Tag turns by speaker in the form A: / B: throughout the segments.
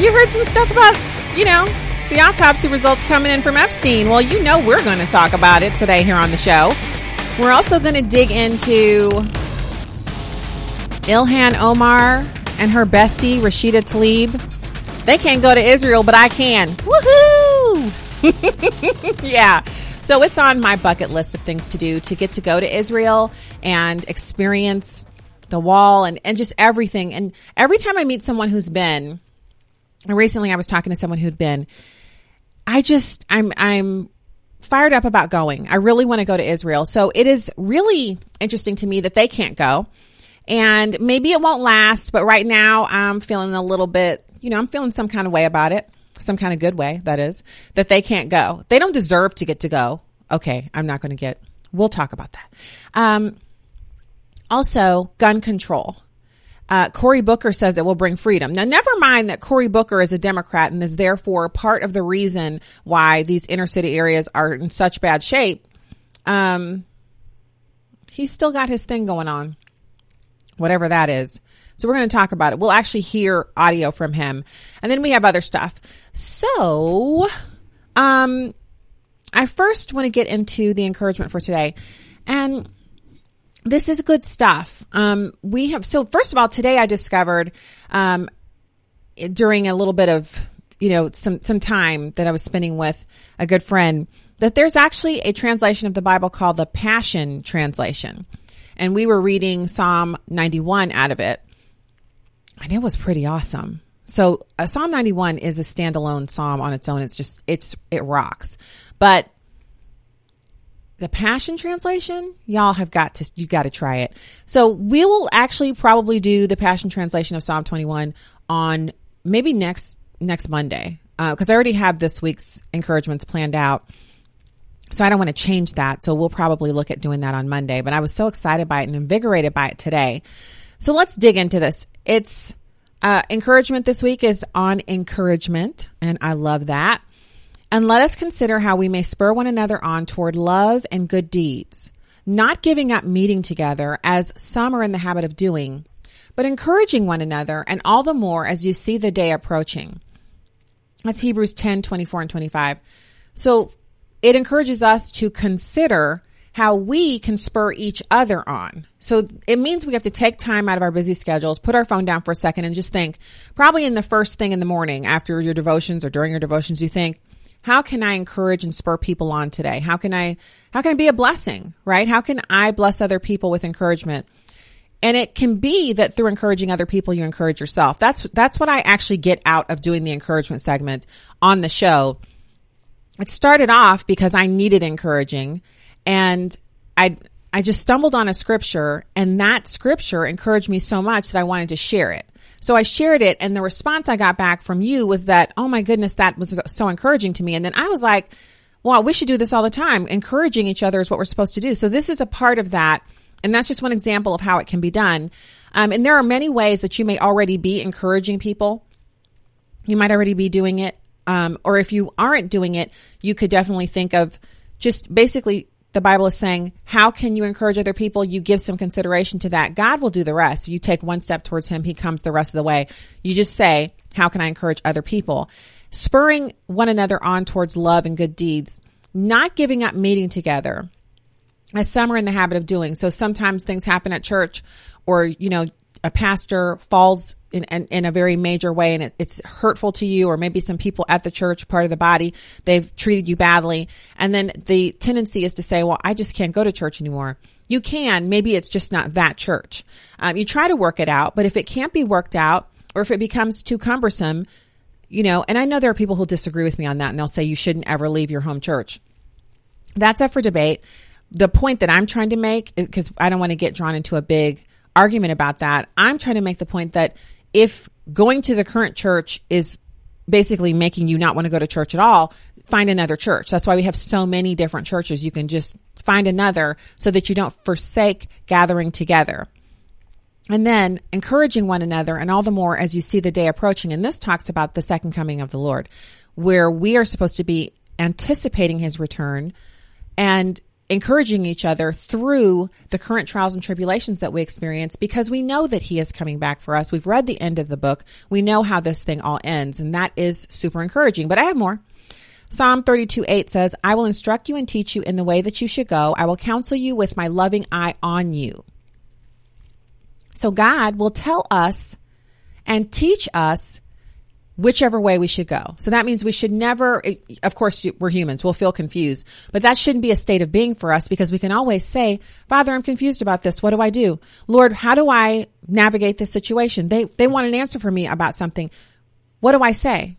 A: you heard some stuff about, you know, the autopsy results coming in from Epstein. Well, you know we're going to talk about it today here on the show. We're also going to dig into Ilhan Omar and her bestie, Rashida Tlaib. They can't go to Israel, but I can. Woohoo! yeah. So it's on my bucket list of things to do to get to go to Israel and experience the wall and, and just everything. And every time I meet someone who's been, recently I was talking to someone who'd been, I just, I'm, I'm fired up about going. I really want to go to Israel. So it is really interesting to me that they can't go. And maybe it won't last, but right now I'm feeling a little bit, you know, I'm feeling some kind of way about it. Some kind of good way, that is, that they can't go. They don't deserve to get to go. Okay. I'm not going to get, we'll talk about that. Um, also gun control. Uh, Cory Booker says it will bring freedom. Now, never mind that Cory Booker is a Democrat and is therefore part of the reason why these inner city areas are in such bad shape. Um, he's still got his thing going on, whatever that is. So we're going to talk about it. We'll actually hear audio from him, and then we have other stuff. So, um, I first want to get into the encouragement for today, and this is good stuff. Um, we have, so first of all, today I discovered, um, during a little bit of, you know, some, some time that I was spending with a good friend that there's actually a translation of the Bible called the Passion Translation. And we were reading Psalm 91 out of it. And it was pretty awesome. So uh, Psalm 91 is a standalone psalm on its own. It's just, it's, it rocks. But the Passion Translation, y'all have got to, you got to try it. So we will actually probably do the Passion Translation of Psalm 21 on maybe next, next Monday. Uh, cause I already have this week's encouragements planned out. So I don't want to change that. So we'll probably look at doing that on Monday, but I was so excited by it and invigorated by it today. So let's dig into this. It's, uh, encouragement this week is on encouragement and I love that. And let us consider how we may spur one another on toward love and good deeds, not giving up meeting together as some are in the habit of doing, but encouraging one another and all the more as you see the day approaching. That's Hebrews 10, 24 and 25. So it encourages us to consider how we can spur each other on. So it means we have to take time out of our busy schedules, put our phone down for a second and just think, probably in the first thing in the morning after your devotions or during your devotions, you think, how can I encourage and spur people on today? How can I, how can I be a blessing, right? How can I bless other people with encouragement? And it can be that through encouraging other people, you encourage yourself. That's, that's what I actually get out of doing the encouragement segment on the show. It started off because I needed encouraging and I, I just stumbled on a scripture and that scripture encouraged me so much that I wanted to share it. So I shared it and the response I got back from you was that, oh my goodness, that was so encouraging to me. And then I was like, well, we should do this all the time. Encouraging each other is what we're supposed to do. So this is a part of that. And that's just one example of how it can be done. Um, and there are many ways that you may already be encouraging people. You might already be doing it. Um, or if you aren't doing it, you could definitely think of just basically the Bible is saying, how can you encourage other people? You give some consideration to that. God will do the rest. You take one step towards him. He comes the rest of the way. You just say, how can I encourage other people? Spurring one another on towards love and good deeds, not giving up meeting together as some are in the habit of doing. So sometimes things happen at church or, you know, a pastor falls in, in, in, a very major way and it, it's hurtful to you or maybe some people at the church, part of the body, they've treated you badly. And then the tendency is to say, well, I just can't go to church anymore. You can, maybe it's just not that church. Um, you try to work it out, but if it can't be worked out or if it becomes too cumbersome, you know, and I know there are people who disagree with me on that and they'll say you shouldn't ever leave your home church. That's up for debate. The point that I'm trying to make is because I don't want to get drawn into a big argument about that. I'm trying to make the point that if going to the current church is basically making you not want to go to church at all, find another church. That's why we have so many different churches. You can just find another so that you don't forsake gathering together. And then encouraging one another and all the more as you see the day approaching. And this talks about the second coming of the Lord, where we are supposed to be anticipating his return and encouraging each other through the current trials and tribulations that we experience because we know that he is coming back for us. We've read the end of the book. We know how this thing all ends and that is super encouraging, but I have more. Psalm 32 8 says, I will instruct you and teach you in the way that you should go. I will counsel you with my loving eye on you. So God will tell us and teach us whichever way we should go. So that means we should never, of course, we're humans. We'll feel confused, but that shouldn't be a state of being for us because we can always say, Father, I'm confused about this. What do I do? Lord, how do I navigate this situation? They, they want an answer for me about something. What do I say?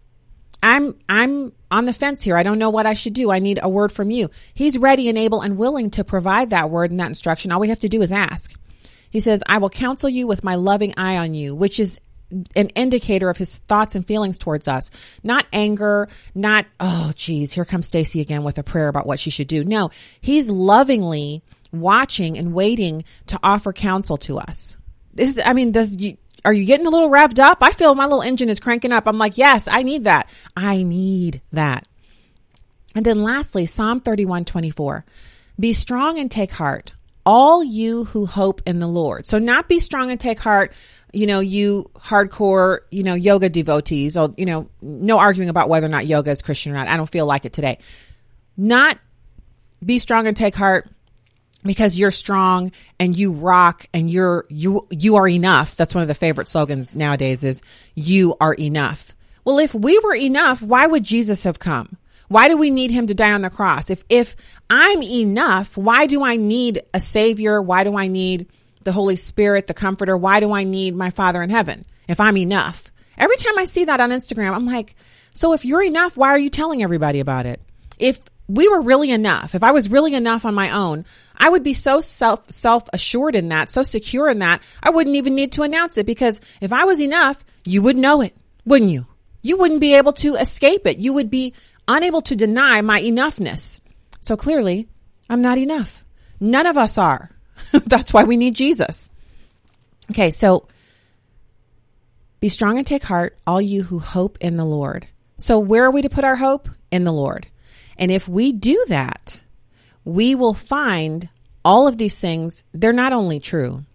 A: I'm, I'm on the fence here. I don't know what I should do. I need a word from you. He's ready and able and willing to provide that word and that instruction. All we have to do is ask. He says, I will counsel you with my loving eye on you, which is an indicator of his thoughts and feelings towards us. Not anger, not, oh geez, here comes Stacy again with a prayer about what she should do. No, he's lovingly watching and waiting to offer counsel to us. This is, I mean, does you, are you getting a little revved up? I feel my little engine is cranking up. I'm like, yes, I need that. I need that. And then lastly, Psalm 31, 24. Be strong and take heart, all you who hope in the Lord. So not be strong and take heart, you know, you hardcore, you know, yoga devotees, or, you know, no arguing about whether or not yoga is Christian or not. I don't feel like it today. Not be strong and take heart because you're strong and you rock and you're you you are enough. That's one of the favorite slogans nowadays is you are enough. Well, if we were enough, why would Jesus have come? Why do we need him to die on the cross? If if I'm enough, why do I need a savior? Why do I need the Holy Spirit, the comforter? Why do I need my Father in heaven if I'm enough? Every time I see that on Instagram, I'm like, so if you're enough, why are you telling everybody about it? If we were really enough, if I was really enough on my own, I would be so self, self assured in that, so secure in that, I wouldn't even need to announce it because if I was enough, you would know it, wouldn't you? You wouldn't be able to escape it. You would be unable to deny my enoughness. So clearly, I'm not enough. None of us are. That's why we need Jesus. Okay, so be strong and take heart, all you who hope in the Lord. So where are we to put our hope? In the Lord. And if we do that, we will find all of these things, they're not only true,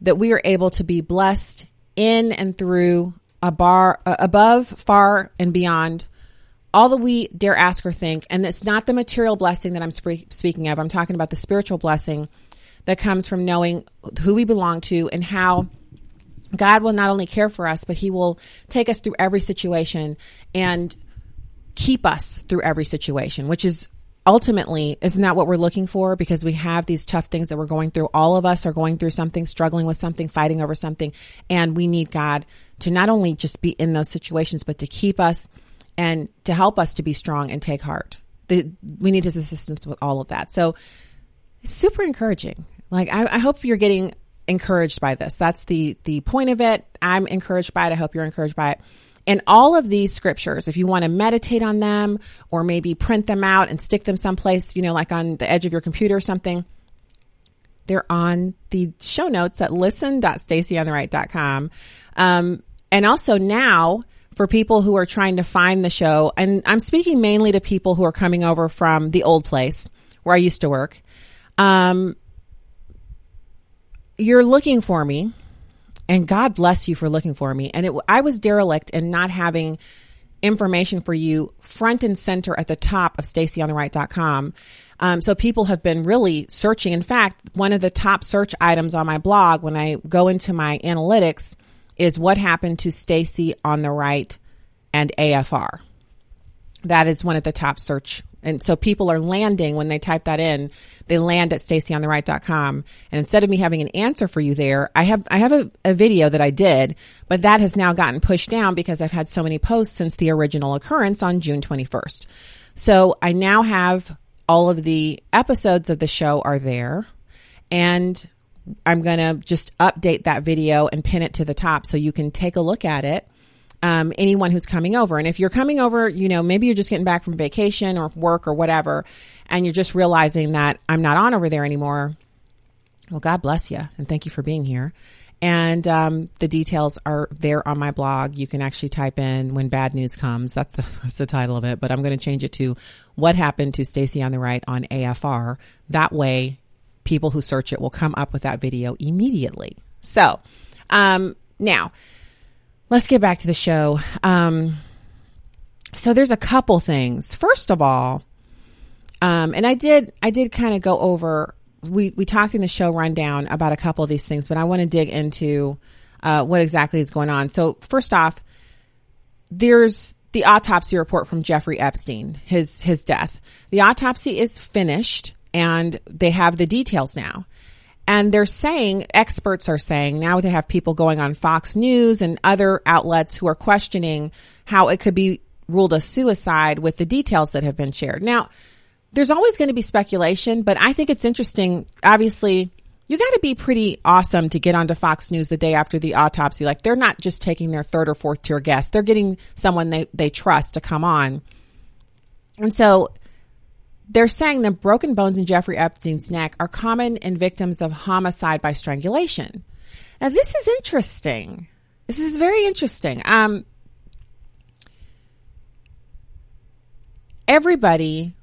A: that we are able to be blessed in and through a bar above, far and beyond all that we dare ask or think. And it's not the material blessing that I'm sp- speaking of. I'm talking about the spiritual blessing that comes from knowing who we belong to and how God will not only care for us, but he will take us through every situation and keep us through every situation, which is ultimately isn't that what we're looking for because we have these tough things that we're going through all of us are going through something struggling with something fighting over something and we need god to not only just be in those situations but to keep us and to help us to be strong and take heart. The, we need his assistance with all of that. So it's super encouraging. Like I, I hope you're getting encouraged by this. That's the the point of it. I'm encouraged by it. I hope you're encouraged by it. And all of these scriptures, if you want to meditate on them or maybe print them out and stick them someplace, you know, like on the edge of your computer or something, they're on the show notes at listen.stacyontheright.com. Um, and also now for people who are trying to find the show, and I'm speaking mainly to people who are coming over from the old place where I used to work. Um, you're looking for me and God bless you for looking for me. And it, I was derelict in not having information for you front and center at the top of stacyontheright.com. Um, so people have been really searching. In fact, one of the top search items on my blog when I go into my analytics is what happened to Stacy on the right and AFR. That is one of the top search and so people are landing when they type that in, they land at stacyontheright.com. And instead of me having an answer for you there, I have, I have a, a video that I did, but that has now gotten pushed down because I've had so many posts since the original occurrence on June 21st. So I now have all of the episodes of the show are there and I'm going to just update that video and pin it to the top so you can take a look at it. Um, anyone who's coming over. And if you're coming over, you know, maybe you're just getting back from vacation or work or whatever, and you're just realizing that I'm not on over there anymore. Well, God bless you and thank you for being here. And um, the details are there on my blog. You can actually type in "When Bad News Comes." That's the, that's the title of it. But I'm going to change it to "What Happened to Stacy on the Right on AFR." That way, people who search it will come up with that video immediately. So, um, now let's get back to the show. Um, so there's a couple things. First of all, um, and I did I did kind of go over we we talked in the show rundown about a couple of these things, but I want to dig into uh, what exactly is going on. So first off, there's the autopsy report from Jeffrey Epstein, his his death. The autopsy is finished, and they have the details now. And they're saying, experts are saying, now they have people going on Fox News and other outlets who are questioning how it could be ruled a suicide with the details that have been shared. Now, there's always going to be speculation, but I think it's interesting. Obviously, you got to be pretty awesome to get onto Fox News the day after the autopsy. Like they're not just taking their third or fourth tier guest; they're getting someone they they trust to come on. And so they're saying the broken bones in Jeffrey Epstein's neck are common in victims of homicide by strangulation. Now, this is interesting. This is very interesting. Um, everybody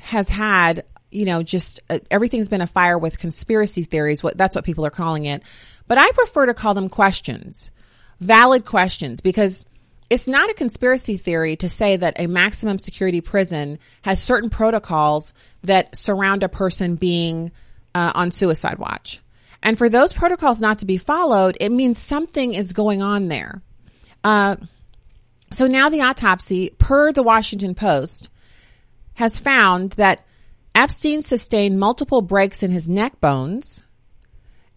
A: has had, you know, just uh, everything's been a fire with conspiracy theories. What that's what people are calling it. But I prefer to call them questions, valid questions, because it's not a conspiracy theory to say that a maximum security prison has certain protocols that surround a person being uh, on suicide watch. And for those protocols not to be followed, it means something is going on there. Uh, so now the autopsy, per the Washington Post, has found that Epstein sustained multiple breaks in his neck bones.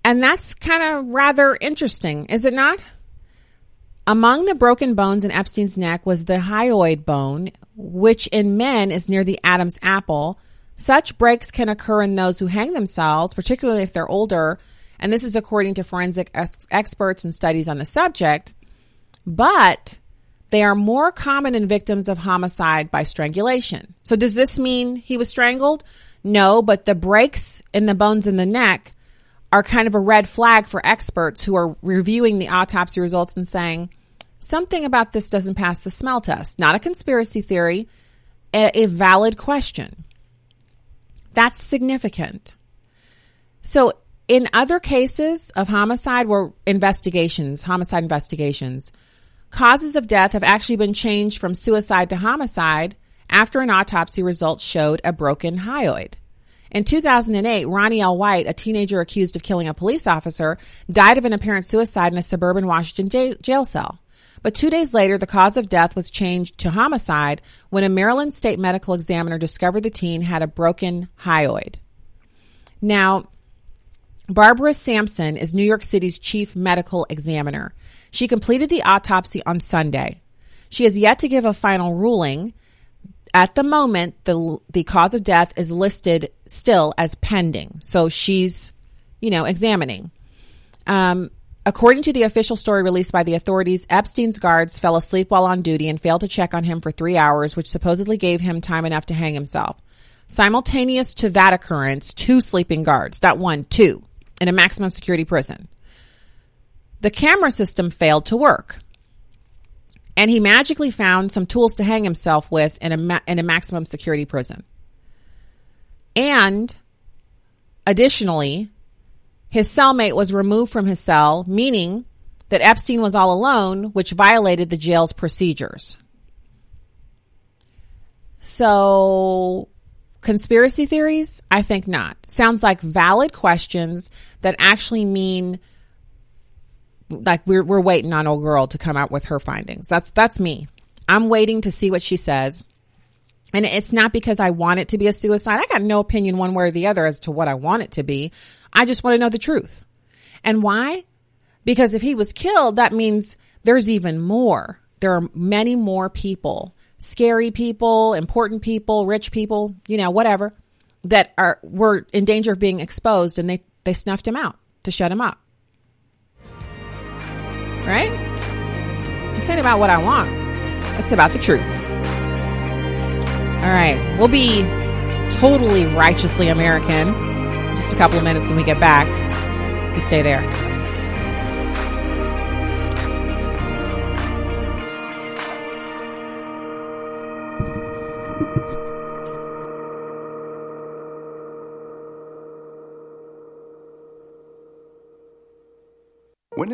A: And that's kind of rather interesting, is it not? Among the broken bones in Epstein's neck was the hyoid bone, which in men is near the Adam's apple. Such breaks can occur in those who hang themselves, particularly if they're older. And this is according to forensic ex- experts and studies on the subject. But they are more common in victims of homicide by strangulation. So does this mean he was strangled? No, but the breaks in the bones in the neck are kind of a red flag for experts who are reviewing the autopsy results and saying something about this doesn't pass the smell test. Not a conspiracy theory, a, a valid question. That's significant. So in other cases of homicide where investigations, homicide investigations, Causes of death have actually been changed from suicide to homicide after an autopsy result showed a broken hyoid. In 2008, Ronnie L. White, a teenager accused of killing a police officer, died of an apparent suicide in a suburban Washington jail cell. But two days later, the cause of death was changed to homicide when a Maryland state medical examiner discovered the teen had a broken hyoid. Now, Barbara Sampson is New York City's chief medical examiner. She completed the autopsy on Sunday. She has yet to give a final ruling. At the moment, the the cause of death is listed still as pending. So she's, you know, examining. Um, according to the official story released by the authorities, Epstein's guards fell asleep while on duty and failed to check on him for three hours, which supposedly gave him time enough to hang himself. Simultaneous to that occurrence, two sleeping guards, not one, two, in a maximum security prison the camera system failed to work. And he magically found some tools to hang himself with in a, ma- in a maximum security prison. And additionally, his cellmate was removed from his cell, meaning that Epstein was all alone, which violated the jail's procedures. So, conspiracy theories? I think not. Sounds like valid questions that actually mean like we're we're waiting on old girl to come out with her findings. That's that's me. I'm waiting to see what she says. And it's not because I want it to be a suicide. I got no opinion one way or the other as to what I want it to be. I just want to know the truth. And why? Because if he was killed, that means there's even more. There are many more people, scary people, important people, rich people, you know, whatever, that are were in danger of being exposed and they they snuffed him out. to shut him up. Right? This ain't about what I want. It's about the truth. All right. We'll be totally righteously American just a couple of minutes when we get back. You stay there.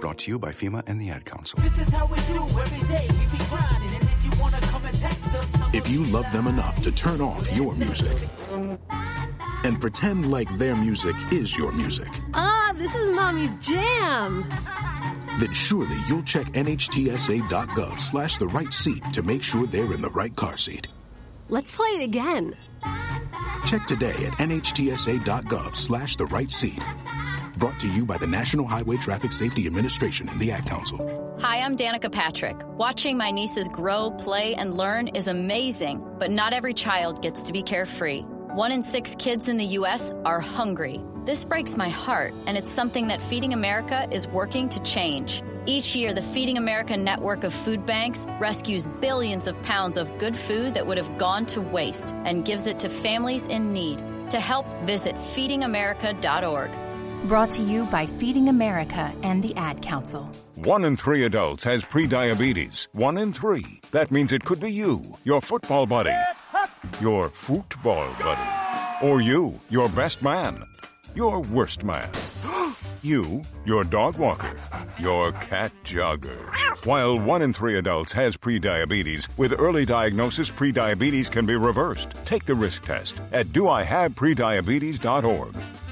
B: Brought to you by FEMA and the Ad Council.
C: This is how we do every day. We be grinding, and if you wanna come and test us,
D: If you love them enough to turn off your music and pretend like their music is your music,
E: Ah, this is mommy's jam.
D: then surely you'll check nhtsa.gov slash the right seat to make sure they're in the right car seat.
E: Let's play it again.
D: Check today at nhtsa.gov slash the right seat. Brought to you by the National Highway Traffic Safety Administration and the Ad Council.
F: Hi, I'm Danica Patrick. Watching my nieces grow, play, and learn is amazing, but not every child gets to be carefree. One in six kids in the U.S. are hungry. This breaks my heart, and it's something that Feeding America is working to change. Each year, the Feeding America network of food banks rescues billions of pounds of good food that would have gone to waste and gives it to families in need. To help, visit feedingamerica.org.
G: Brought to you by Feeding America and the Ad Council.
H: One in three adults has prediabetes. One in three. That means it could be you, your football buddy, your football buddy, or you, your best man, your worst man, you, your dog walker, your cat jogger. While one in three adults has prediabetes, with early diagnosis, prediabetes can be reversed. Take the risk test at doihaveprediabetes.org.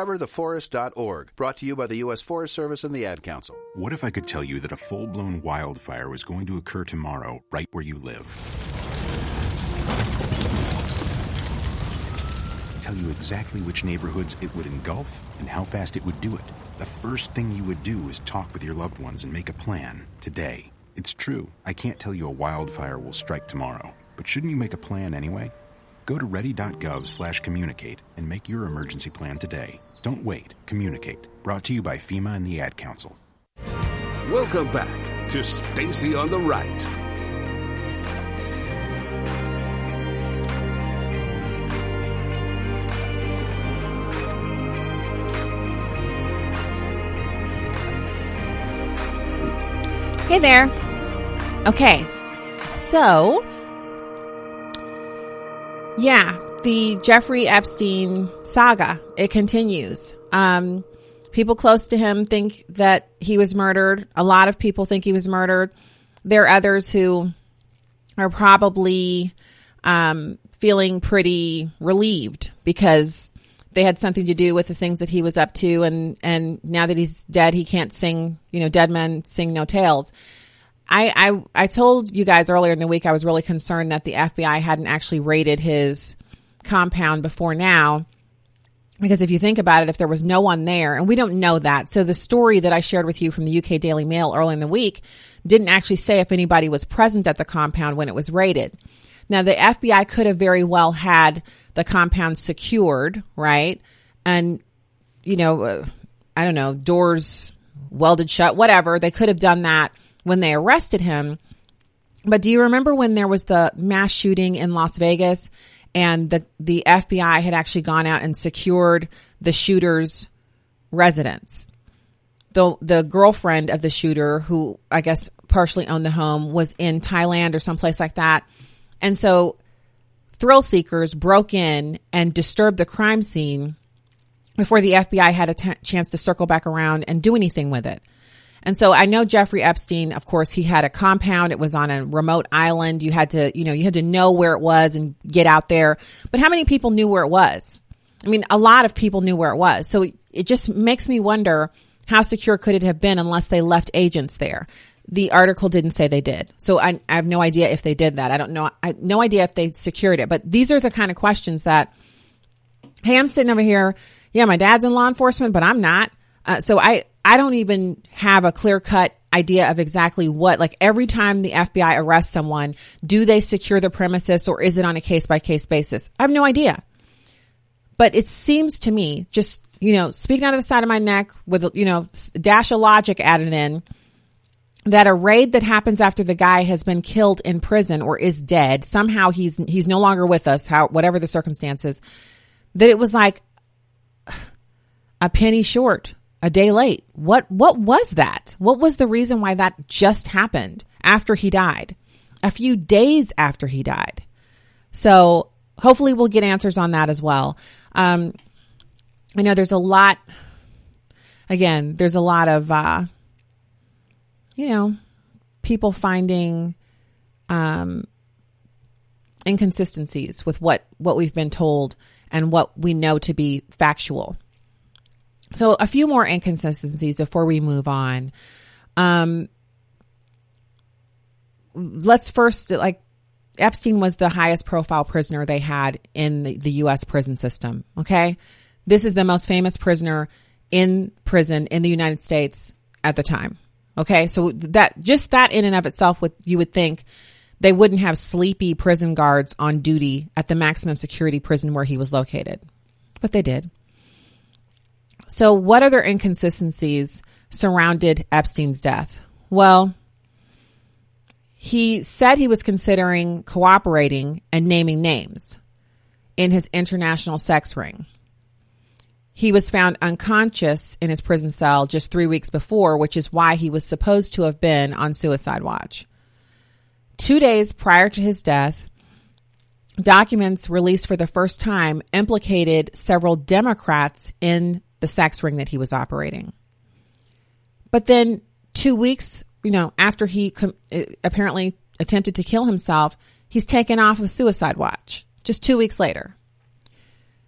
I: discovertheforest.org. Brought to you by the U.S. Forest Service and the Ad Council.
J: What if I could tell you that a full blown wildfire was going to occur tomorrow right where you live? Tell you exactly which neighborhoods it would engulf and how fast it would do it. The first thing you would do is talk with your loved ones and make a plan today. It's true, I can't tell you a wildfire will strike tomorrow, but shouldn't you make a plan anyway? Go to ready.gov slash communicate and make your emergency plan today. Don't wait. Communicate. Brought to you by FEMA and the Ad Council.
K: Welcome back to Stacy on the Right.
A: Hey there. Okay. So, yeah, the Jeffrey Epstein saga, it continues. Um, people close to him think that he was murdered. A lot of people think he was murdered. There are others who are probably, um, feeling pretty relieved because they had something to do with the things that he was up to and and now that he's dead he can't sing you know dead men sing no tales I, I I told you guys earlier in the week I was really concerned that the FBI hadn't actually raided his compound before now because if you think about it if there was no one there and we don't know that so the story that I shared with you from the UK Daily Mail early in the week didn't actually say if anybody was present at the compound when it was raided now the FBI could have very well had the compound secured, right? And, you know, uh, I don't know, doors welded shut, whatever. They could have done that when they arrested him. But do you remember when there was the mass shooting in Las Vegas and the, the FBI had actually gone out and secured the shooter's residence? the the girlfriend of the shooter, who I guess partially owned the home, was in Thailand or someplace like that, and so thrill seekers broke in and disturbed the crime scene before the FBI had a t- chance to circle back around and do anything with it. And so I know Jeffrey Epstein, of course, he had a compound. It was on a remote island. You had to, you know, you had to know where it was and get out there. But how many people knew where it was? I mean, a lot of people knew where it was. So it just makes me wonder how secure could it have been unless they left agents there? The article didn't say they did. So I, I have no idea if they did that. I don't know. I no idea if they secured it, but these are the kind of questions that, Hey, I'm sitting over here. Yeah, my dad's in law enforcement, but I'm not. Uh, so I, I don't even have a clear cut idea of exactly what, like every time the FBI arrests someone, do they secure the premises or is it on a case by case basis? I have no idea. But it seems to me, just, you know, speaking out of the side of my neck with, you know, dash of logic added in, that a raid that happens after the guy has been killed in prison or is dead, somehow he's, he's no longer with us, how, whatever the circumstances, that it was like a penny short a day late. What, what was that? What was the reason why that just happened after he died? A few days after he died. So hopefully we'll get answers on that as well. Um, I know there's a lot, again, there's a lot of, uh, you know, people finding, um, inconsistencies with what, what we've been told and what we know to be factual. So a few more inconsistencies before we move on. Um, let's first like Epstein was the highest profile prisoner they had in the, the U.S. prison system. Okay. This is the most famous prisoner in prison in the United States at the time. Okay. So that, just that in and of itself you would think they wouldn't have sleepy prison guards on duty at the maximum security prison where he was located. But they did. So, what other inconsistencies surrounded Epstein's death? Well, he said he was considering cooperating and naming names in his international sex ring. He was found unconscious in his prison cell just three weeks before, which is why he was supposed to have been on suicide watch. Two days prior to his death, documents released for the first time implicated several Democrats in the sex ring that he was operating. But then two weeks, you know, after he com- uh, apparently attempted to kill himself, he's taken off of suicide watch just two weeks later.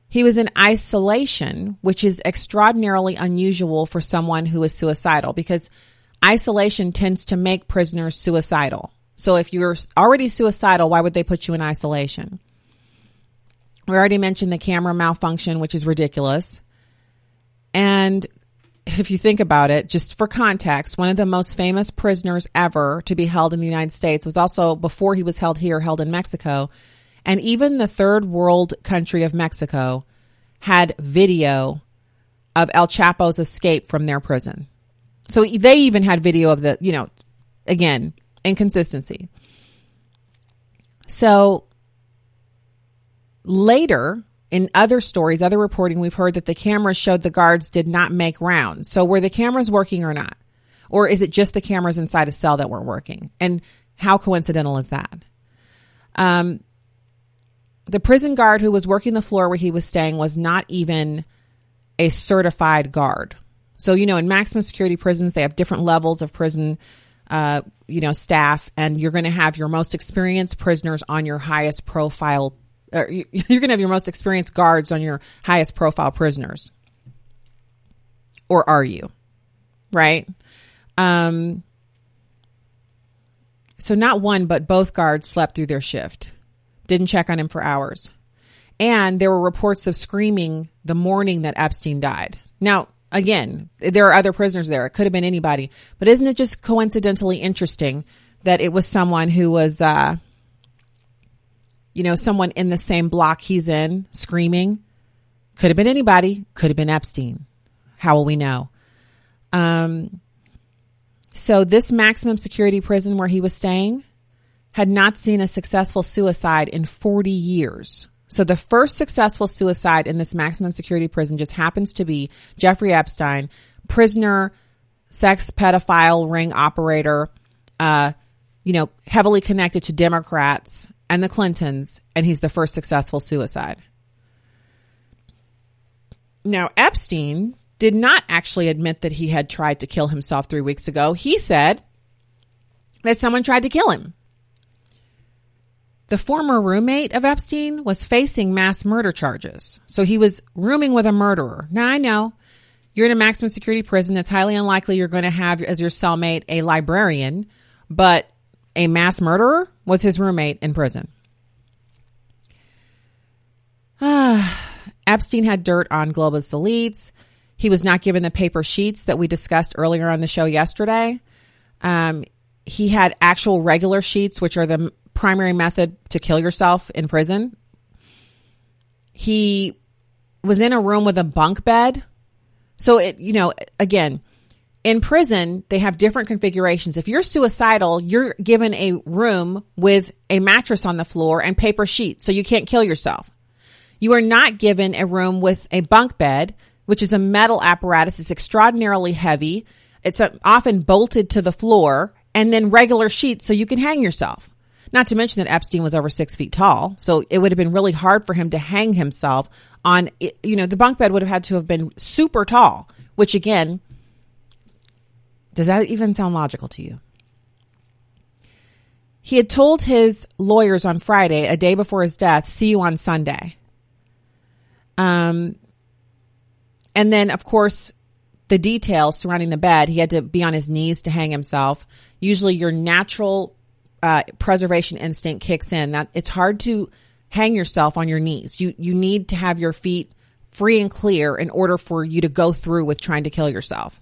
A: He was in isolation, which is extraordinarily unusual for someone who is suicidal because isolation tends to make prisoners suicidal. So if you're already suicidal, why would they put you in isolation? We already mentioned the camera malfunction, which is ridiculous. And if you think about it, just for context, one of the most famous prisoners ever to be held in the United States was also, before he was held here, held in Mexico. And even the third world country of Mexico had video of El Chapo's escape from their prison. So they even had video of the, you know, again, inconsistency. So later, in other stories, other reporting, we've heard that the cameras showed the guards did not make rounds. So were the cameras working or not? Or is it just the cameras inside a cell that weren't working? And how coincidental is that? Um, the prison guard who was working the floor where he was staying was not even a certified guard. So, you know, in maximum security prisons, they have different levels of prison, uh, you know, staff, and you're going to have your most experienced prisoners on your highest profile or you're going to have your most experienced guards on your highest profile prisoners. Or are you? Right? Um, so not one, but both guards slept through their shift. Didn't check on him for hours. And there were reports of screaming the morning that Epstein died. Now, again, there are other prisoners there. It could have been anybody. But isn't it just coincidentally interesting that it was someone who was, uh, you know, someone in the same block he's in screaming. Could have been anybody. Could have been Epstein. How will we know? Um, so this maximum security prison where he was staying had not seen a successful suicide in 40 years. So the first successful suicide in this maximum security prison just happens to be Jeffrey Epstein, prisoner sex pedophile ring operator, uh, you know, heavily connected to Democrats and the Clintons, and he's the first successful suicide. Now, Epstein did not actually admit that he had tried to kill himself three weeks ago. He said that someone tried to kill him. The former roommate of Epstein was facing mass murder charges. So he was rooming with a murderer. Now I know you're in a maximum security prison. It's highly unlikely you're going to have as your cellmate a librarian, but a mass murderer was his roommate in prison. Epstein had dirt on Globus elites. He was not given the paper sheets that we discussed earlier on the show yesterday. Um, he had actual regular sheets, which are the primary method to kill yourself in prison. He was in a room with a bunk bed. So it, you know, again, in prison, they have different configurations. If you're suicidal, you're given a room with a mattress on the floor and paper sheets, so you can't kill yourself. You are not given a room with a bunk bed, which is a metal apparatus. It's extraordinarily heavy. It's uh, often bolted to the floor and then regular sheets so you can hang yourself. Not to mention that Epstein was over six feet tall. So it would have been really hard for him to hang himself on, you know, the bunk bed would have had to have been super tall, which again, does that even sound logical to you? He had told his lawyers on Friday, a day before his death, see you on Sunday. Um, and then of course, the details surrounding the bed, he had to be on his knees to hang himself. Usually your natural uh, preservation instinct kicks in. That it's hard to hang yourself on your knees. You you need to have your feet free and clear in order for you to go through with trying to kill yourself.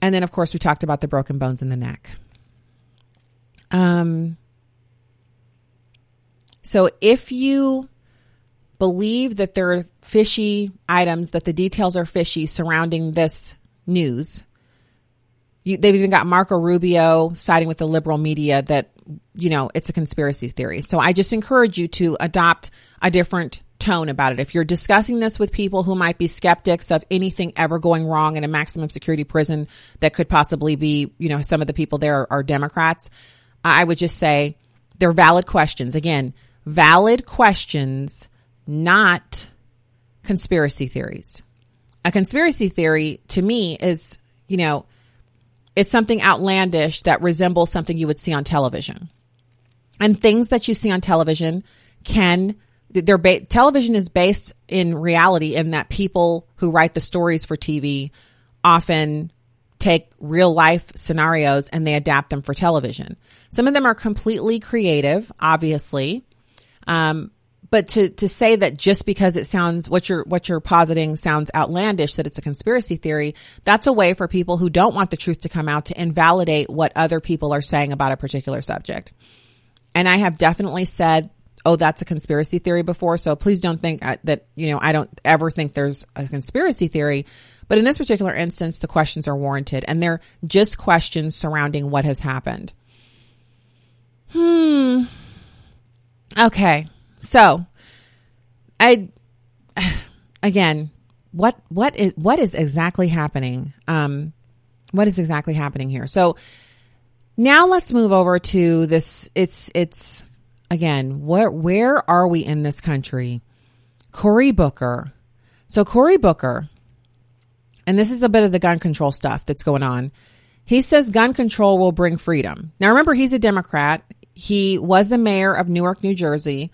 A: And then of course we talked about the broken bones in the neck. Um so if you believe that there are fishy items that the details are fishy surrounding this news, you, they've even got Marco Rubio siding with the liberal media that, you know, it's a conspiracy theory. So I just encourage you to adopt a different tone about it. If you're discussing this with people who might be skeptics of anything ever going wrong in a maximum security prison that could possibly be, you know, some of the people there are, are Democrats, I would just say they're valid questions. Again, valid questions, not conspiracy theories. A conspiracy theory to me is, you know, it's something outlandish that resembles something you would see on television. And things that you see on television can they're ba- television is based in reality in that people who write the stories for TV often take real life scenarios and they adapt them for television. Some of them are completely creative, obviously. Um, but to to say that just because it sounds what you're what you're positing sounds outlandish that it's a conspiracy theory that's a way for people who don't want the truth to come out to invalidate what other people are saying about a particular subject and i have definitely said oh that's a conspiracy theory before so please don't think uh, that you know i don't ever think there's a conspiracy theory but in this particular instance the questions are warranted and they're just questions surrounding what has happened hmm okay so, I again, what what is what is exactly happening? Um, what is exactly happening here? So now let's move over to this. It's it's again where where are we in this country? Cory Booker. So Cory Booker, and this is a bit of the gun control stuff that's going on. He says gun control will bring freedom. Now remember, he's a Democrat. He was the mayor of Newark, New Jersey.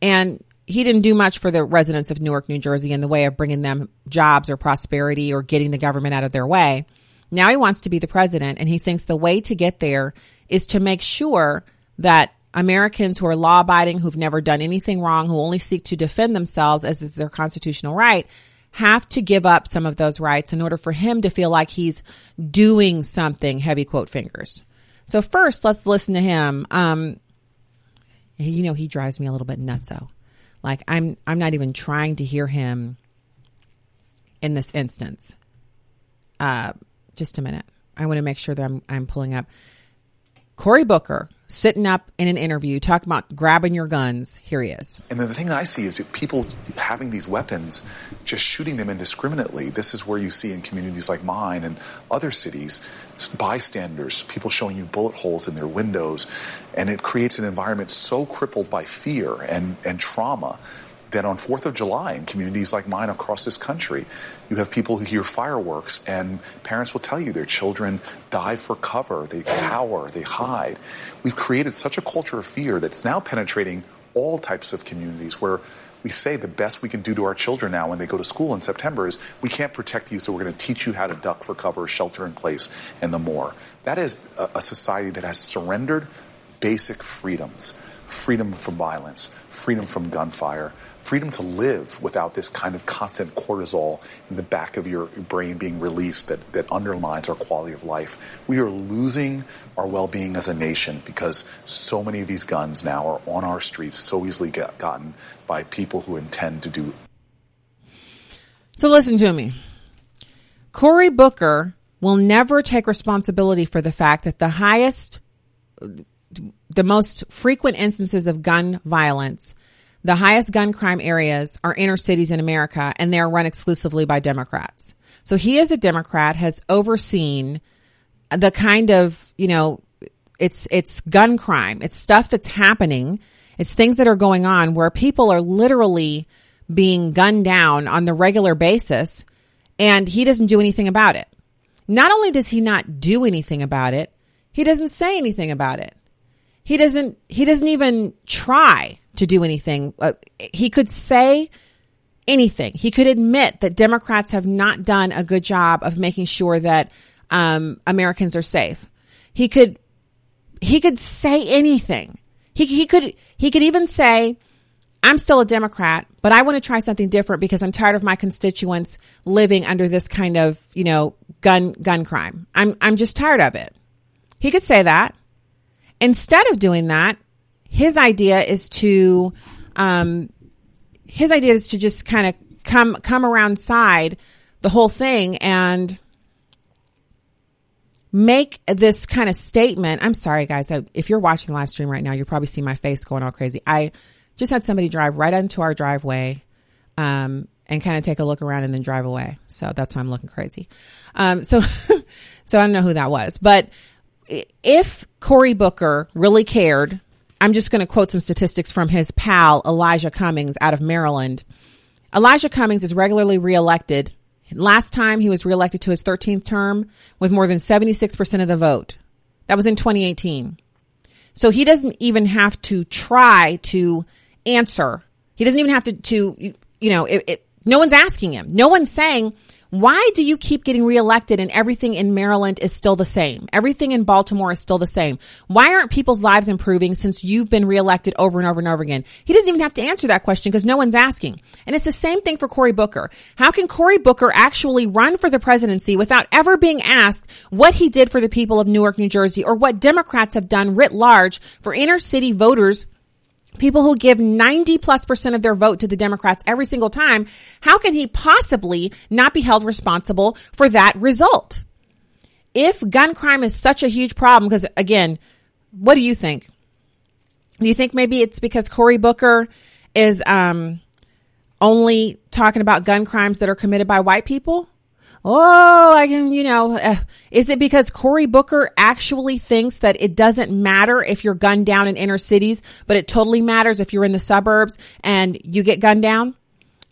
A: And he didn't do much for the residents of Newark, New Jersey in the way of bringing them jobs or prosperity or getting the government out of their way. Now he wants to be the president and he thinks the way to get there is to make sure that Americans who are law abiding, who've never done anything wrong, who only seek to defend themselves as is their constitutional right, have to give up some of those rights in order for him to feel like he's doing something, heavy quote fingers. So first, let's listen to him. Um, you know, he drives me a little bit nutso. Like I'm, I'm not even trying to hear him in this instance. Uh, just a minute. I want to make sure that I'm, I'm pulling up. Cory Booker sitting up in an interview talking about grabbing your guns. Here he is.
L: And then the thing I see is people having these weapons, just shooting them indiscriminately. This is where you see in communities like mine and other cities, bystanders, people showing you bullet holes in their windows. And it creates an environment so crippled by fear and, and trauma that on 4th of July in communities like mine across this country, you have people who hear fireworks and parents will tell you their children dive for cover, they cower, they hide. We've created such a culture of fear that's now penetrating all types of communities where we say the best we can do to our children now when they go to school in September is we can't protect you, so we're going to teach you how to duck for cover, shelter in place, and the more. That is a, a society that has surrendered basic freedoms freedom from violence, freedom from gunfire, freedom to live without this kind of constant cortisol in the back of your brain being released that, that undermines our quality of life. We are losing our well-being as a nation because so many of these guns now are on our streets, so easily get, gotten by people who intend to do.
A: So listen to me. Cory Booker will never take responsibility for the fact that the highest, the most frequent instances of gun violence the highest gun crime areas are inner cities in America and they're run exclusively by Democrats. So he as a Democrat has overseen the kind of, you know, it's, it's gun crime. It's stuff that's happening. It's things that are going on where people are literally being gunned down on the regular basis and he doesn't do anything about it. Not only does he not do anything about it, he doesn't say anything about it. He doesn't, he doesn't even try to do anything. Uh, he could say anything. He could admit that Democrats have not done a good job of making sure that um, Americans are safe. He could he could say anything. He he could he could even say, "I'm still a Democrat, but I want to try something different because I'm tired of my constituents living under this kind of you know gun gun crime. I'm I'm just tired of it." He could say that. Instead of doing that, his idea is to, um, his idea is to just kind of come, come around side the whole thing and make this kind of statement. I'm sorry, guys. If you're watching the live stream right now, you're probably seeing my face going all crazy. I just had somebody drive right onto our driveway, um, and kind of take a look around and then drive away. So that's why I'm looking crazy. Um, so, so I don't know who that was, but if Cory Booker really cared I'm just going to quote some statistics from his pal, Elijah Cummings out of Maryland. Elijah Cummings is regularly reelected. Last time he was reelected to his 13th term with more than 76% of the vote. That was in 2018. So he doesn't even have to try to answer. He doesn't even have to, to you know, it, it, no one's asking him. No one's saying, why do you keep getting reelected and everything in Maryland is still the same? Everything in Baltimore is still the same. Why aren't people's lives improving since you've been reelected over and over and over again? He doesn't even have to answer that question because no one's asking. And it's the same thing for Cory Booker. How can Cory Booker actually run for the presidency without ever being asked what he did for the people of Newark, New Jersey or what Democrats have done writ large for inner city voters people who give 90 plus percent of their vote to the Democrats every single time, how can he possibly not be held responsible for that result? If gun crime is such a huge problem, because again, what do you think? Do you think maybe it's because Cory Booker is um, only talking about gun crimes that are committed by white people? Oh, I can, you know, uh, is it because Cory Booker actually thinks that it doesn't matter if you're gunned down in inner cities, but it totally matters if you're in the suburbs and you get gunned down?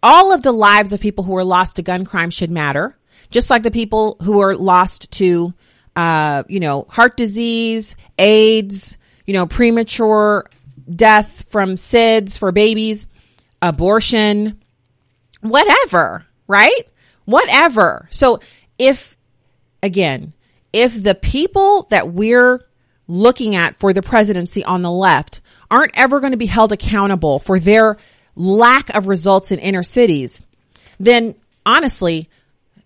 A: All of the lives of people who are lost to gun crime should matter, just like the people who are lost to, uh, you know, heart disease, AIDS, you know, premature death from SIDS for babies, abortion, whatever, right? Whatever. So if, again, if the people that we're looking at for the presidency on the left aren't ever going to be held accountable for their lack of results in inner cities, then honestly,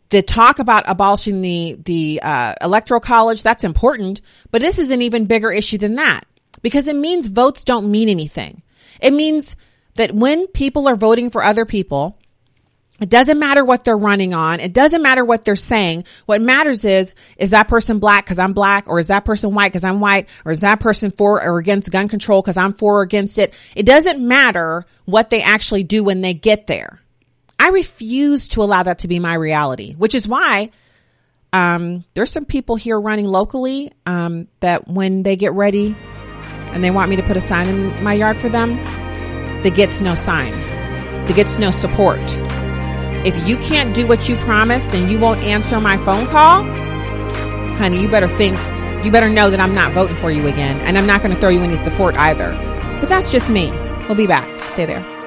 A: the talk about abolishing the the uh, electoral college that's important, but this is an even bigger issue than that because it means votes don't mean anything. It means that when people are voting for other people, It doesn't matter what they're running on. It doesn't matter what they're saying. What matters is, is that person black because I'm black or is that person white because I'm white or is that person for or against gun control because I'm for or against it? It doesn't matter what they actually do when they get there. I refuse to allow that to be my reality, which is why um, there's some people here running locally um, that when they get ready and they want me to put a sign in my yard for them, that gets no sign, that gets no support. If you can't do what you promised and you won't answer my phone call, honey, you better think, you better know that I'm not voting for you again. And I'm not going to throw you any support either. But that's just me. We'll be back. Stay there.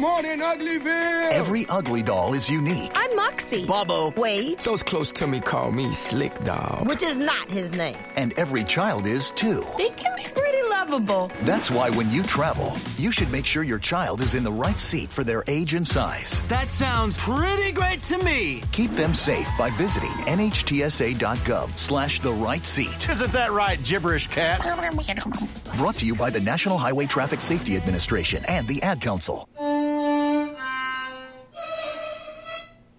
M: Morning, Uglyville!
N: Every ugly doll is unique.
O: I'm Moxy.
N: Bobo.
O: Wait.
M: Those close to me call me Slick Doll.
O: Which is not his name.
N: And every child is too.
O: They can be pretty lovable.
N: That's why when you travel, you should make sure your child is in the right seat for their age and size.
P: That sounds pretty great to me.
N: Keep them safe by visiting nhtsa.gov slash the right seat.
P: Isn't that right, gibberish cat?
N: Brought to you by the National Highway Traffic Safety Administration and the Ad Council.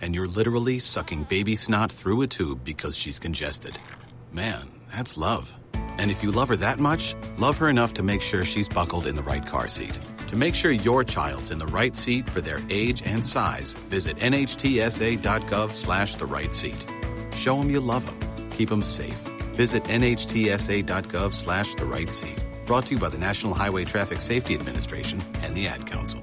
Q: and you're literally sucking baby snot through a tube because she's congested. Man, that's love. And if you love her that much, love her enough to make sure she's buckled in the right car seat. To make sure your child's in the right seat for their age and size, visit nhtsa.gov slash the right seat. Show them you love them. Keep them safe. Visit nhtsa.gov slash the right seat. Brought to you by the National Highway Traffic Safety Administration and the Ad Council.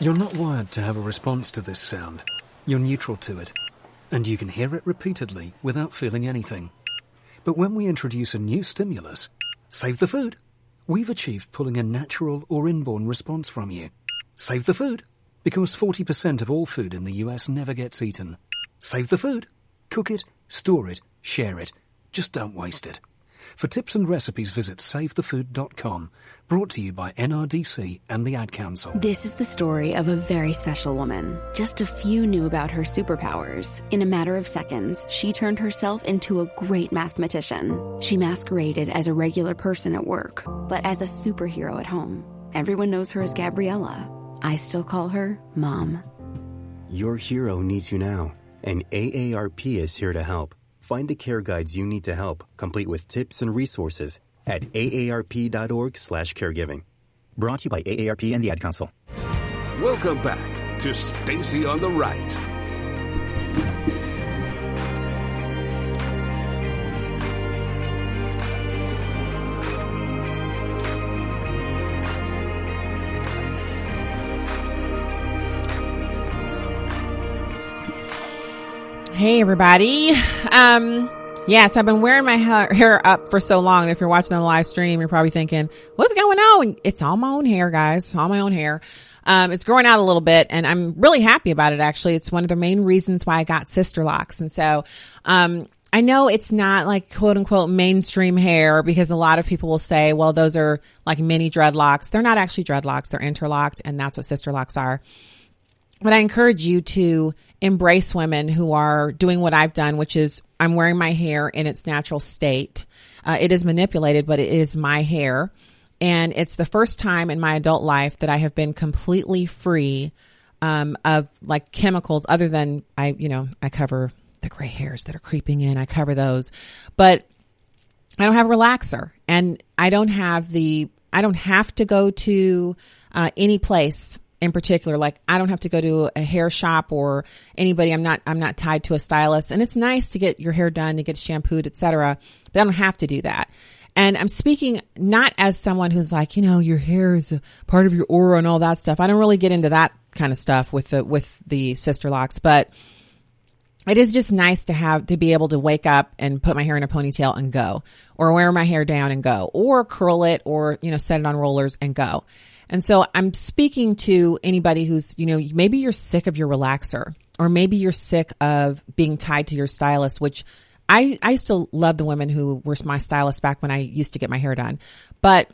R: You're not wired to have a response to this sound. You're neutral to it. And you can hear it repeatedly without feeling anything. But when we introduce a new stimulus, save the food, we've achieved pulling a natural or inborn response from you. Save the food, because 40% of all food in the US never gets eaten. Save the food. Cook it, store it, share it. Just don't waste it. For tips and recipes, visit savethefood.com. Brought to you by NRDC and the Ad Council.
S: This is the story of a very special woman. Just a few knew about her superpowers. In a matter of seconds, she turned herself into a great mathematician. She masqueraded as a regular person at work, but as a superhero at home. Everyone knows her as Gabriella. I still call her Mom.
T: Your hero needs you now, and AARP is here to help. Find the care guides you need to help, complete with tips and resources at aarp.org/caregiving.
U: Brought to you by AARP and the Ad Council.
K: Welcome back to Stacy on the Right.
A: Hey, everybody. Um, yes, I've been wearing my hair, hair up for so long. If you're watching the live stream, you're probably thinking, what's going on? It's all my own hair, guys. It's all my own hair. Um, it's growing out a little bit and I'm really happy about it. Actually, it's one of the main reasons why I got sister locks. And so, um, I know it's not like quote unquote mainstream hair because a lot of people will say, well, those are like mini dreadlocks. They're not actually dreadlocks. They're interlocked and that's what sister locks are. But I encourage you to embrace women who are doing what I've done, which is I'm wearing my hair in its natural state. Uh, it is manipulated, but it is my hair. And it's the first time in my adult life that I have been completely free, um, of like chemicals other than I, you know, I cover the gray hairs that are creeping in. I cover those, but I don't have a relaxer and I don't have the, I don't have to go to uh, any place in particular. Like I don't have to go to a hair shop or anybody. I'm not, I'm not tied to a stylist and it's nice to get your hair done, to get shampooed, etc. But I don't have to do that. And I'm speaking not as someone who's like, you know, your hair is a part of your aura and all that stuff. I don't really get into that kind of stuff with the, with the sister locks but it is just nice to have to be able to wake up and put my hair in a ponytail and go or wear my hair down and go or curl it or you know set it on rollers and go and so i'm speaking to anybody who's you know maybe you're sick of your relaxer or maybe you're sick of being tied to your stylist which i i still love the women who were my stylist back when i used to get my hair done. But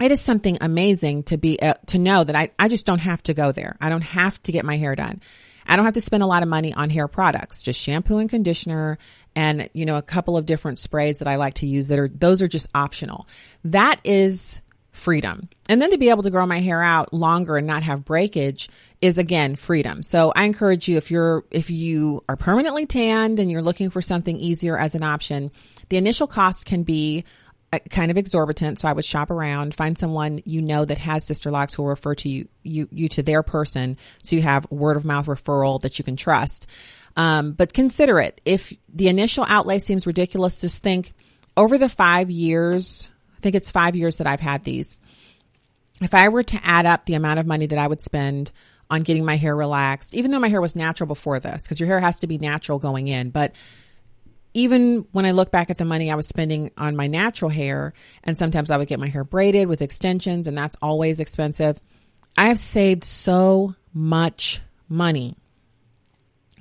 A: it is something amazing to be uh, to know that I, I just don't have to go there. I don't have to get my hair done. I don't have to spend a lot of money on hair products, just shampoo and conditioner and, you know, a couple of different sprays that I like to use that are, those are just optional. That is freedom. And then to be able to grow my hair out longer and not have breakage is again freedom. So I encourage you if you're, if you are permanently tanned and you're looking for something easier as an option, the initial cost can be kind of exorbitant. So I would shop around, find someone you know that has sister locks who will refer to you, you, you to their person. So you have word of mouth referral that you can trust. Um, but consider it. If the initial outlay seems ridiculous, just think over the five years, think it's five years that I've had these. If I were to add up the amount of money that I would spend on getting my hair relaxed, even though my hair was natural before this, because your hair has to be natural going in, but even when I look back at the money I was spending on my natural hair, and sometimes I would get my hair braided with extensions, and that's always expensive. I have saved so much money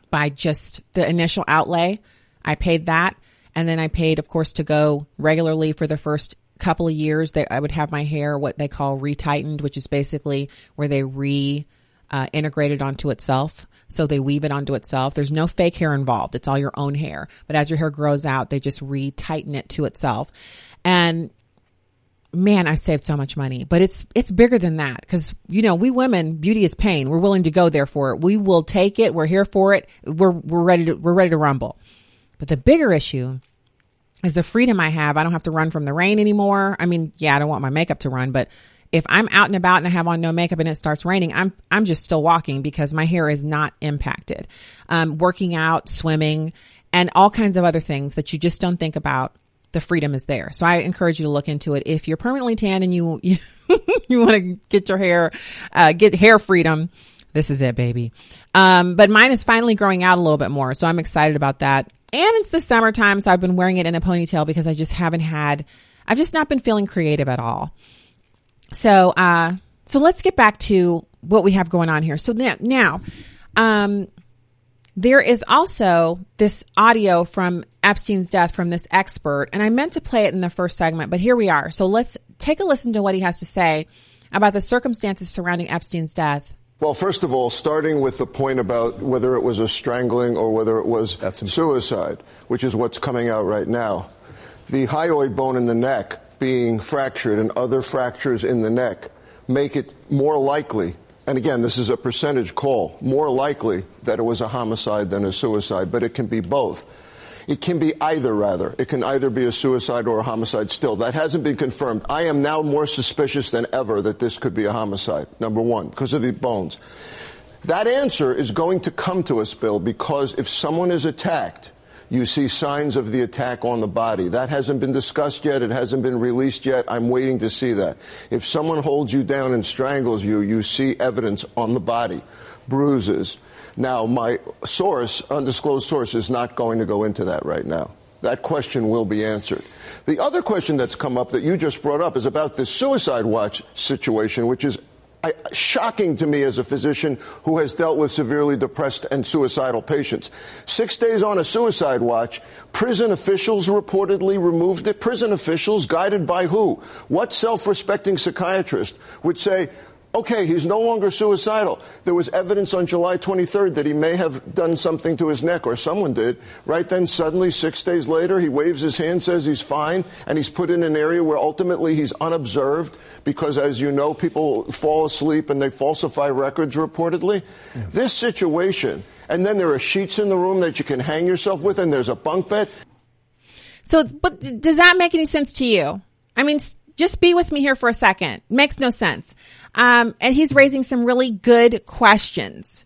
A: by just the initial outlay. I paid that, and then I paid, of course, to go regularly for the first couple of years. They, I would have my hair what they call retightened, which is basically where they re uh, integrated onto itself. So they weave it onto itself. There's no fake hair involved. It's all your own hair. But as your hair grows out, they just retighten it to itself. And man, I've saved so much money, but it's, it's bigger than that because, you know, we women, beauty is pain. We're willing to go there for it. We will take it. We're here for it. We're, we're ready to, we're ready to rumble. But the bigger issue is the freedom I have. I don't have to run from the rain anymore. I mean, yeah, I don't want my makeup to run, but if I'm out and about and I have on no makeup and it starts raining, I'm I'm just still walking because my hair is not impacted. Um, working out, swimming, and all kinds of other things that you just don't think about. The freedom is there. So I encourage you to look into it. If you're permanently tan and you you, you want to get your hair, uh, get hair freedom, this is it, baby. Um, but mine is finally growing out a little bit more, so I'm excited about that. And it's the summertime, so I've been wearing it in a ponytail because I just haven't had, I've just not been feeling creative at all. So, uh, so let's get back to what we have going on here. So now, now, um, there is also this audio from Epstein's death from this expert, and I meant to play it in the first segment, but here we are. So let's take a listen to what he has to say about the circumstances surrounding Epstein's death.
V: Well, first of all, starting with the point about whether it was a strangling or whether it was suicide, which is what's coming out right now. The hyoid bone in the neck being fractured and other fractures in the neck make it more likely, and again, this is a percentage call, more likely that it was a homicide than a suicide, but it can be both. It can be either, rather. It can either be a suicide or a homicide still. That hasn't been confirmed. I am now more suspicious than ever that this could be a homicide, number one, because of the bones. That answer is going to come to us, Bill, because if someone is attacked, you see signs of the attack on the body. That hasn't been discussed yet. It hasn't been released yet. I'm waiting to see that. If someone holds you down and strangles you, you see evidence on the body, bruises. Now, my source, undisclosed source, is not going to go into that right now. That question will be answered. The other question that's come up that you just brought up is about the suicide watch situation, which is I, shocking to me as a physician who has dealt with severely depressed and suicidal patients. Six days on a suicide watch, prison officials reportedly removed it. Prison officials, guided by who? What self-respecting psychiatrist would say, okay, he's no longer suicidal. There was evidence on July 23rd that he may have done something to his neck, or someone did. Right then, suddenly, six days later, he waves his hand, says he's fine, and he's put in an area where ultimately he's unobserved because, as you know, people fall asleep and they falsify records reportedly. Yeah. This situation, and then there are sheets in the room that you can hang yourself with, and there's a bunk bed.
A: So, but does that make any sense to you? I mean, just be with me here for a second. Makes no sense. Um, and he's raising some really good questions.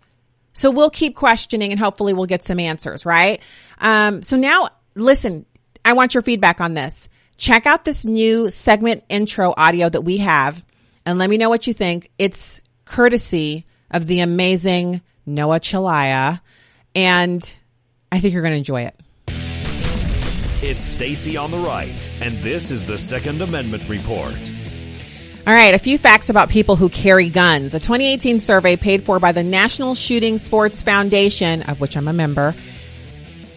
A: So we'll keep questioning and hopefully we'll get some answers, right? Um, so now listen, I want your feedback on this. Check out this new segment intro audio that we have and let me know what you think. It's courtesy of the amazing Noah Chelliah and I think you're going to enjoy it.
W: It's Stacy on the right, and this is the Second Amendment Report.
A: All right, a few facts about people who carry guns. A 2018 survey paid for by the National Shooting Sports Foundation, of which I'm a member,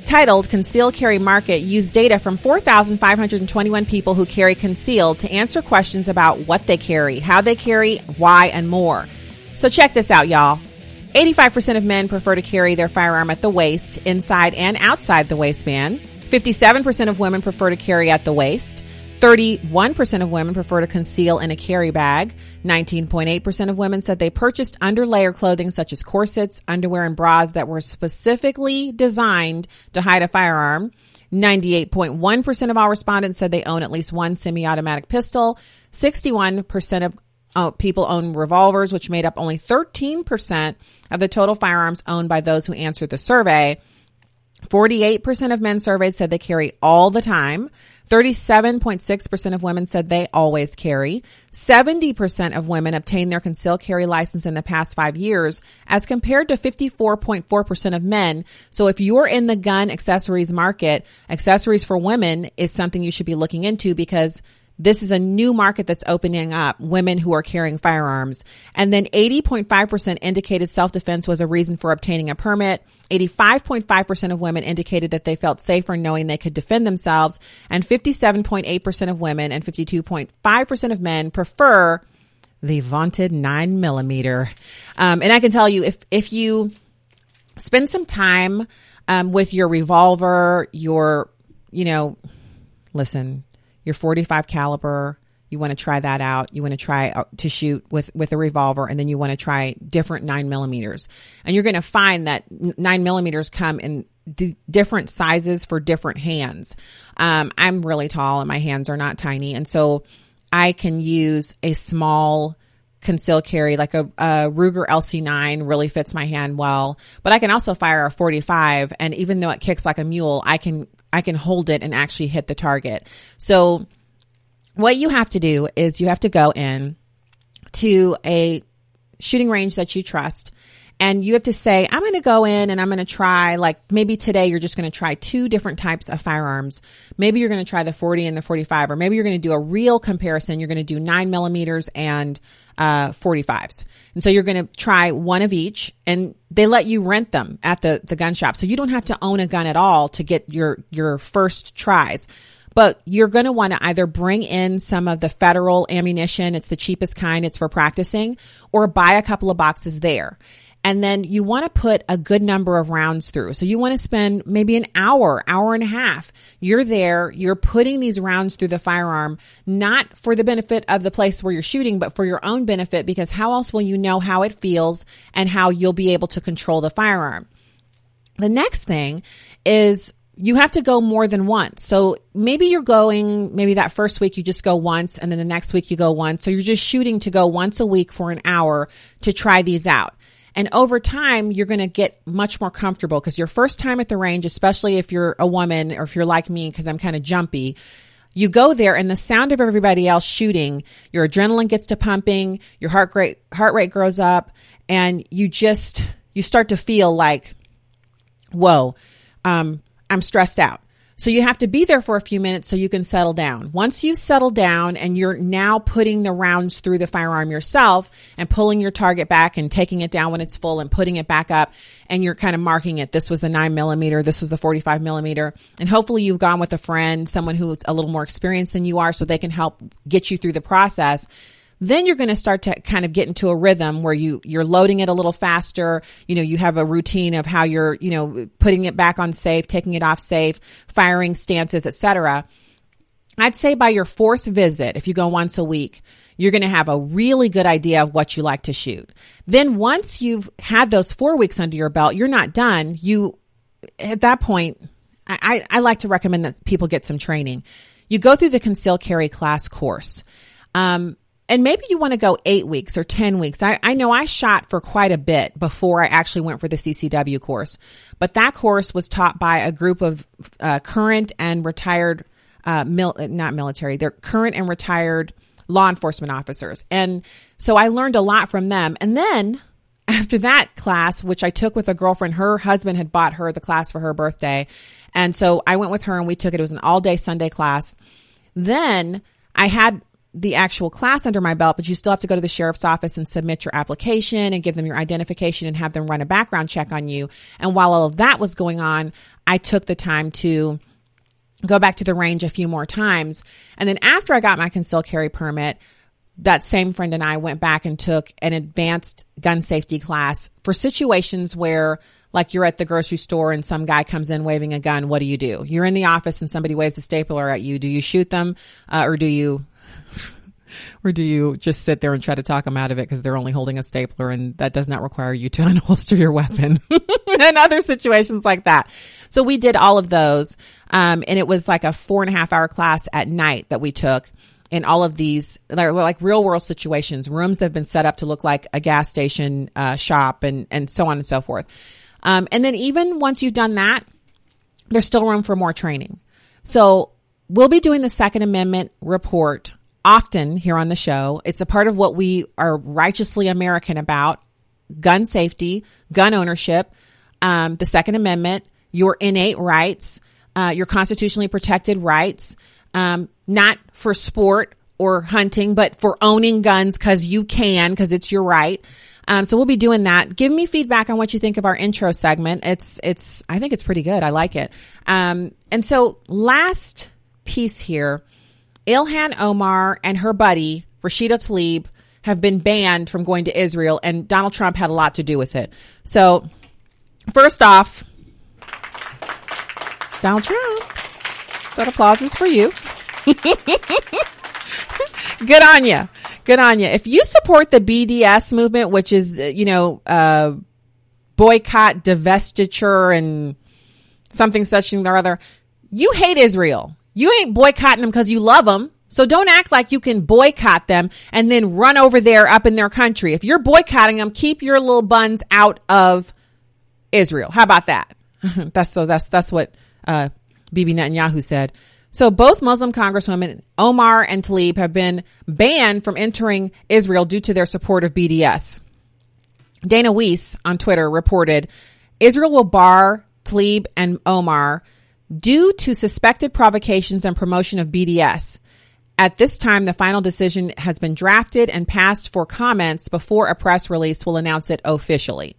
A: titled Concealed Carry Market used data from 4,521 people who carry concealed to answer questions about what they carry, how they carry, why, and more. So check this out, y'all. 85% of men prefer to carry their firearm at the waist, inside and outside the waistband. 57% of women prefer to carry at the waist. 31% of women prefer to conceal in a carry bag. 19.8% of women said they purchased underlayer clothing such as corsets, underwear, and bras that were specifically designed to hide a firearm. 98.1% of all respondents said they own at least one semi-automatic pistol. 61% of uh, people own revolvers, which made up only 13% of the total firearms owned by those who answered the survey. 48% of men surveyed said they carry all the time. 37.6% of women said they always carry. 70% of women obtained their concealed carry license in the past five years as compared to 54.4% of men. So if you're in the gun accessories market, accessories for women is something you should be looking into because this is a new market that's opening up women who are carrying firearms. And then 80.5% indicated self-defense was a reason for obtaining a permit. 85.5% of women indicated that they felt safer knowing they could defend themselves. And 57.8% of women and 52.5% of men prefer the vaunted nine millimeter. Um, and I can tell you if, if you spend some time, um, with your revolver, your, you know, listen, your 45 caliber. You want to try that out. You want to try uh, to shoot with, with a revolver and then you want to try different nine millimeters. And you're going to find that nine millimeters come in d- different sizes for different hands. Um, I'm really tall and my hands are not tiny. And so I can use a small conceal carry like a, a, Ruger LC9 really fits my hand well, but I can also fire a 45 and even though it kicks like a mule, I can I can hold it and actually hit the target. So what you have to do is you have to go in to a shooting range that you trust and you have to say, I'm going to go in and I'm going to try, like maybe today you're just going to try two different types of firearms. Maybe you're going to try the 40 and the 45, or maybe you're going to do a real comparison. You're going to do nine millimeters and uh, 45s. And so you're going to try one of each and they let you rent them at the, the gun shop. So you don't have to own a gun at all to get your, your first tries but you're going to want to either bring in some of the federal ammunition. It's the cheapest kind. It's for practicing or buy a couple of boxes there. And then you want to put a good number of rounds through. So you want to spend maybe an hour, hour and a half. You're there, you're putting these rounds through the firearm, not for the benefit of the place where you're shooting, but for your own benefit because how else will you know how it feels and how you'll be able to control the firearm? The next thing is you have to go more than once. So maybe you're going, maybe that first week you just go once and then the next week you go once. So you're just shooting to go once a week for an hour to try these out. And over time, you're going to get much more comfortable because your first time at the range, especially if you're a woman or if you're like me, because I'm kind of jumpy, you go there and the sound of everybody else shooting, your adrenaline gets to pumping, your heart rate, heart rate grows up and you just, you start to feel like, whoa, um, I'm stressed out. So you have to be there for a few minutes so you can settle down. Once you settle down and you're now putting the rounds through the firearm yourself and pulling your target back and taking it down when it's full and putting it back up and you're kind of marking it. This was the nine millimeter. This was the 45 millimeter. And hopefully you've gone with a friend, someone who's a little more experienced than you are so they can help get you through the process then you're going to start to kind of get into a rhythm where you, you're loading it a little faster. You know, you have a routine of how you're, you know, putting it back on safe, taking it off safe, firing stances, etc. I'd say by your fourth visit, if you go once a week, you're going to have a really good idea of what you like to shoot. Then once you've had those four weeks under your belt, you're not done. You, at that point, I, I like to recommend that people get some training. You go through the conceal carry class course. Um, and maybe you want to go eight weeks or 10 weeks. I, I know I shot for quite a bit before I actually went for the CCW course, but that course was taught by a group of uh, current and retired, uh, mil- not military, they're current and retired law enforcement officers. And so I learned a lot from them. And then after that class, which I took with a girlfriend, her husband had bought her the class for her birthday. And so I went with her and we took it. It was an all day Sunday class. Then I had the actual class under my belt, but you still have to go to the sheriff's office and submit your application and give them your identification and have them run a background check on you. And while all of that was going on, I took the time to go back to the range a few more times. And then after I got my concealed carry permit, that same friend and I went back and took an advanced gun safety class for situations where like you're at the grocery store and some guy comes in waving a gun. What do you do? You're in the office and somebody waves a stapler at you. Do you shoot them uh, or do you or do you just sit there and try to talk them out of it because they're only holding a stapler and that does not require you to unholster your weapon and other situations like that. So we did all of those. Um, and it was like a four and a half hour class at night that we took in all of these they're like real world situations, rooms that have been set up to look like a gas station, uh, shop and, and so on and so forth. Um, and then even once you've done that, there's still room for more training. So we'll be doing the second amendment report often here on the show. It's a part of what we are righteously American about gun safety, gun ownership, um, the Second Amendment, your innate rights, uh, your constitutionally protected rights, um, not for sport or hunting, but for owning guns because you can, because it's your right. Um, so we'll be doing that. Give me feedback on what you think of our intro segment. It's, it's, I think it's pretty good. I like it. Um, and so last piece here, Ilhan Omar and her buddy, Rashida Tlaib, have been banned from going to Israel, and Donald Trump had a lot to do with it. So, first off, Donald Trump, that applause is for you. Good on you. Good on you. If you support the BDS movement, which is, you know, uh, boycott, divestiture, and something such and or other, you hate Israel. You ain't boycotting them because you love them. So don't act like you can boycott them and then run over there up in their country. If you're boycotting them, keep your little buns out of Israel. How about that? that's so that's that's what uh, Bibi Netanyahu said. So both Muslim congresswomen Omar and Tlaib have been banned from entering Israel due to their support of BDS. Dana Weiss on Twitter reported Israel will bar Tlaib and Omar due to suspected provocations and promotion of BDS. At this time, the final decision has been drafted and passed for comments before a press release will announce it officially.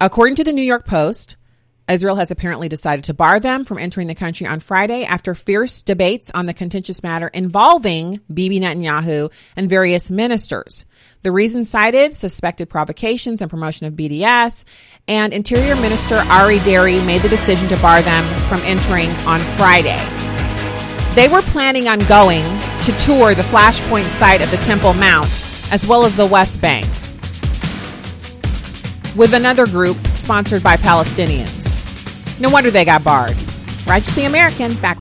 A: According to the New York Post, Israel has apparently decided to bar them from entering the country on Friday after fierce debates on the contentious matter involving Bibi Netanyahu and various ministers. The reason cited suspected provocations and promotion of BDS, and Interior Minister Ari Deri made the decision to bar them from entering on Friday. They were planning on going to tour the flashpoint site of the Temple Mount as well as the West Bank with another group sponsored by Palestinians. No wonder they got barred. Righteously American, back